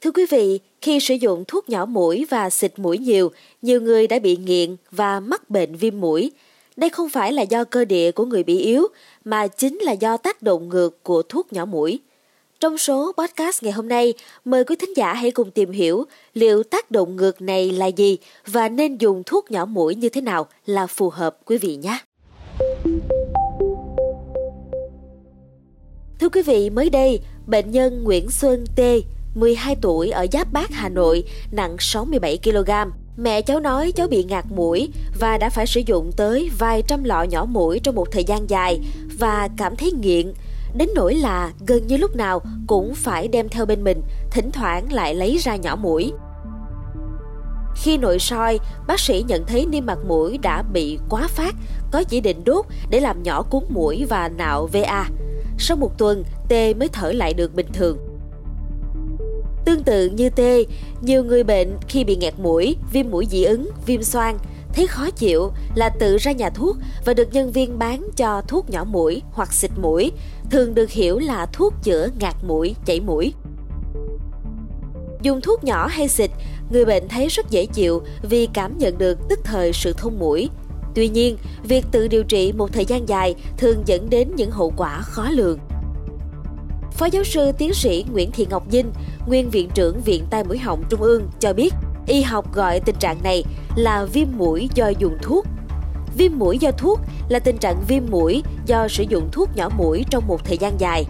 Thưa quý vị, khi sử dụng thuốc nhỏ mũi và xịt mũi nhiều, nhiều người đã bị nghiện và mắc bệnh viêm mũi. Đây không phải là do cơ địa của người bị yếu, mà chính là do tác động ngược của thuốc nhỏ mũi. Trong số podcast ngày hôm nay, mời quý thính giả hãy cùng tìm hiểu liệu tác động ngược này là gì và nên dùng thuốc nhỏ mũi như thế nào là phù hợp quý vị nhé. Thưa quý vị, mới đây, bệnh nhân Nguyễn Xuân T, 12 tuổi ở Giáp Bát, Hà Nội, nặng 67 kg. Mẹ cháu nói cháu bị ngạt mũi và đã phải sử dụng tới vài trăm lọ nhỏ mũi trong một thời gian dài và cảm thấy nghiện. Đến nỗi là gần như lúc nào cũng phải đem theo bên mình, thỉnh thoảng lại lấy ra nhỏ mũi. Khi nội soi, bác sĩ nhận thấy niêm mạc mũi đã bị quá phát, có chỉ định đốt để làm nhỏ cuốn mũi và nạo VA. Sau một tuần, T mới thở lại được bình thường. Tương tự như tê, nhiều người bệnh khi bị nghẹt mũi, viêm mũi dị ứng, viêm xoang, thấy khó chịu là tự ra nhà thuốc và được nhân viên bán cho thuốc nhỏ mũi hoặc xịt mũi, thường được hiểu là thuốc chữa ngạt mũi, chảy mũi. Dùng thuốc nhỏ hay xịt, người bệnh thấy rất dễ chịu vì cảm nhận được tức thời sự thông mũi. Tuy nhiên, việc tự điều trị một thời gian dài thường dẫn đến những hậu quả khó lường. Phó giáo sư tiến sĩ Nguyễn Thị Ngọc Dinh, nguyên viện trưởng Viện Tai mũi họng Trung ương cho biết, y học gọi tình trạng này là viêm mũi do dùng thuốc. Viêm mũi do thuốc là tình trạng viêm mũi do sử dụng thuốc nhỏ mũi trong một thời gian dài.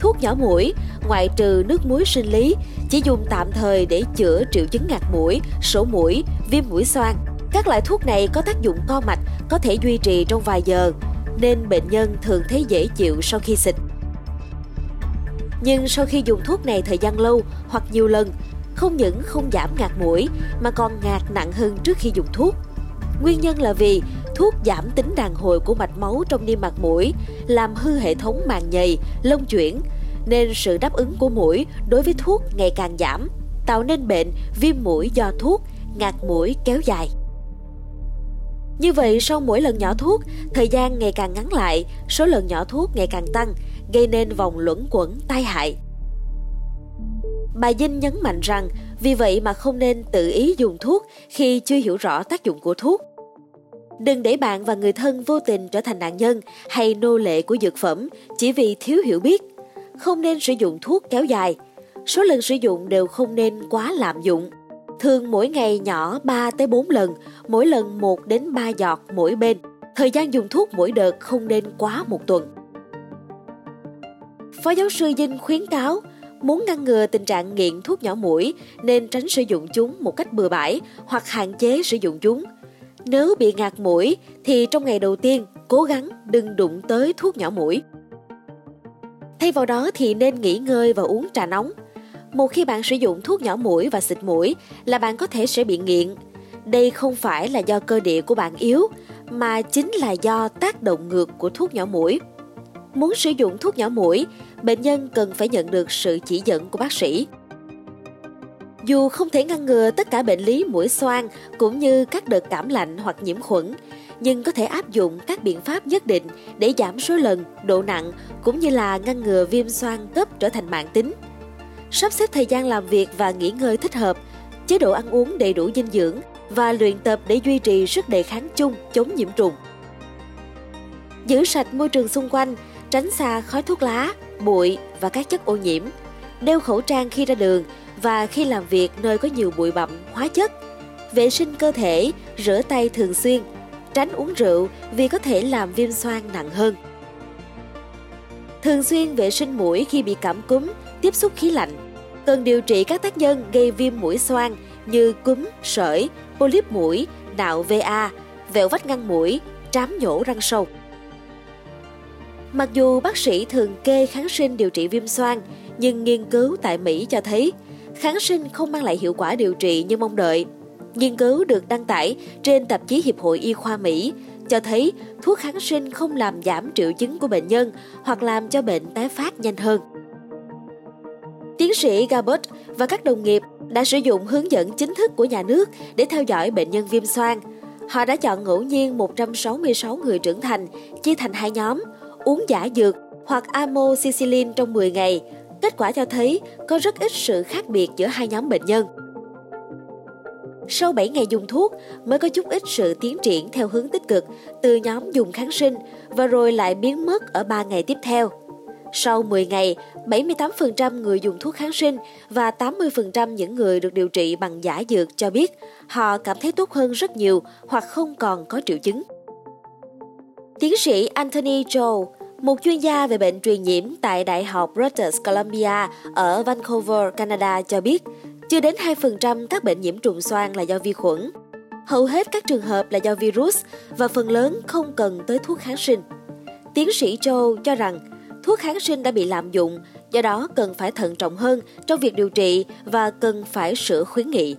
Thuốc nhỏ mũi, ngoại trừ nước muối sinh lý, chỉ dùng tạm thời để chữa triệu chứng ngạt mũi, sổ mũi, viêm mũi xoang. Các loại thuốc này có tác dụng co mạch, có thể duy trì trong vài giờ, nên bệnh nhân thường thấy dễ chịu sau khi xịt. Nhưng sau khi dùng thuốc này thời gian lâu hoặc nhiều lần, không những không giảm ngạt mũi mà còn ngạt nặng hơn trước khi dùng thuốc. Nguyên nhân là vì thuốc giảm tính đàn hồi của mạch máu trong niêm mạc mũi, làm hư hệ thống màng nhầy, lông chuyển, nên sự đáp ứng của mũi đối với thuốc ngày càng giảm, tạo nên bệnh viêm mũi do thuốc, ngạt mũi kéo dài. Như vậy, sau mỗi lần nhỏ thuốc, thời gian ngày càng ngắn lại, số lần nhỏ thuốc ngày càng tăng, gây nên vòng luẩn quẩn tai hại. Bà Dinh nhấn mạnh rằng vì vậy mà không nên tự ý dùng thuốc khi chưa hiểu rõ tác dụng của thuốc. Đừng để bạn và người thân vô tình trở thành nạn nhân hay nô lệ của dược phẩm chỉ vì thiếu hiểu biết. Không nên sử dụng thuốc kéo dài. Số lần sử dụng đều không nên quá lạm dụng. Thường mỗi ngày nhỏ 3 tới 4 lần, mỗi lần 1 đến 3 giọt mỗi bên. Thời gian dùng thuốc mỗi đợt không nên quá một tuần. Phó giáo sư Dinh khuyến cáo muốn ngăn ngừa tình trạng nghiện thuốc nhỏ mũi nên tránh sử dụng chúng một cách bừa bãi hoặc hạn chế sử dụng chúng. Nếu bị ngạt mũi thì trong ngày đầu tiên cố gắng đừng đụng tới thuốc nhỏ mũi. Thay vào đó thì nên nghỉ ngơi và uống trà nóng. Một khi bạn sử dụng thuốc nhỏ mũi và xịt mũi là bạn có thể sẽ bị nghiện. Đây không phải là do cơ địa của bạn yếu mà chính là do tác động ngược của thuốc nhỏ mũi. Muốn sử dụng thuốc nhỏ mũi, bệnh nhân cần phải nhận được sự chỉ dẫn của bác sĩ. Dù không thể ngăn ngừa tất cả bệnh lý mũi xoang cũng như các đợt cảm lạnh hoặc nhiễm khuẩn, nhưng có thể áp dụng các biện pháp nhất định để giảm số lần, độ nặng cũng như là ngăn ngừa viêm xoang cấp trở thành mạng tính. Sắp xếp thời gian làm việc và nghỉ ngơi thích hợp, chế độ ăn uống đầy đủ dinh dưỡng và luyện tập để duy trì sức đề kháng chung chống nhiễm trùng. Giữ sạch môi trường xung quanh, tránh xa khói thuốc lá, bụi và các chất ô nhiễm, đeo khẩu trang khi ra đường và khi làm việc nơi có nhiều bụi bặm, hóa chất, vệ sinh cơ thể, rửa tay thường xuyên, tránh uống rượu vì có thể làm viêm xoang nặng hơn. Thường xuyên vệ sinh mũi khi bị cảm cúm, tiếp xúc khí lạnh. Cần điều trị các tác nhân gây viêm mũi xoang như cúm, sởi, polyp mũi, nạo VA, vẹo vách ngăn mũi, trám nhổ răng sâu. Mặc dù bác sĩ thường kê kháng sinh điều trị viêm xoang, nhưng nghiên cứu tại Mỹ cho thấy kháng sinh không mang lại hiệu quả điều trị như mong đợi. Nghiên cứu được đăng tải trên tạp chí Hiệp hội Y khoa Mỹ cho thấy thuốc kháng sinh không làm giảm triệu chứng của bệnh nhân hoặc làm cho bệnh tái phát nhanh hơn. Tiến sĩ Gabot và các đồng nghiệp đã sử dụng hướng dẫn chính thức của nhà nước để theo dõi bệnh nhân viêm xoang. Họ đã chọn ngẫu nhiên 166 người trưởng thành, chia thành hai nhóm, uống giả dược hoặc amoxicillin trong 10 ngày, Kết quả cho thấy có rất ít sự khác biệt giữa hai nhóm bệnh nhân. Sau 7 ngày dùng thuốc mới có chút ít sự tiến triển theo hướng tích cực từ nhóm dùng kháng sinh và rồi lại biến mất ở 3 ngày tiếp theo. Sau 10 ngày, 78% người dùng thuốc kháng sinh và 80% những người được điều trị bằng giả dược cho biết họ cảm thấy tốt hơn rất nhiều hoặc không còn có triệu chứng. Tiến sĩ Anthony Joe, một chuyên gia về bệnh truyền nhiễm tại Đại học British Columbia ở Vancouver, Canada cho biết, chưa đến 2% các bệnh nhiễm trùng xoang là do vi khuẩn. Hầu hết các trường hợp là do virus và phần lớn không cần tới thuốc kháng sinh. Tiến sĩ Joe cho rằng thuốc kháng sinh đã bị lạm dụng, do đó cần phải thận trọng hơn trong việc điều trị và cần phải sửa khuyến nghị.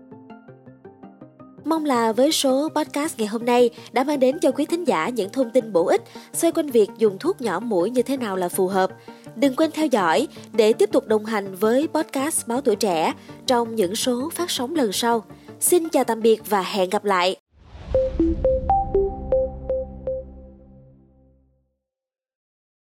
Mong là với số podcast ngày hôm nay đã mang đến cho quý thính giả những thông tin bổ ích xoay quanh việc dùng thuốc nhỏ mũi như thế nào là phù hợp. Đừng quên theo dõi để tiếp tục đồng hành với podcast Báo Tuổi Trẻ trong những số phát sóng lần sau. Xin chào tạm biệt và hẹn gặp lại!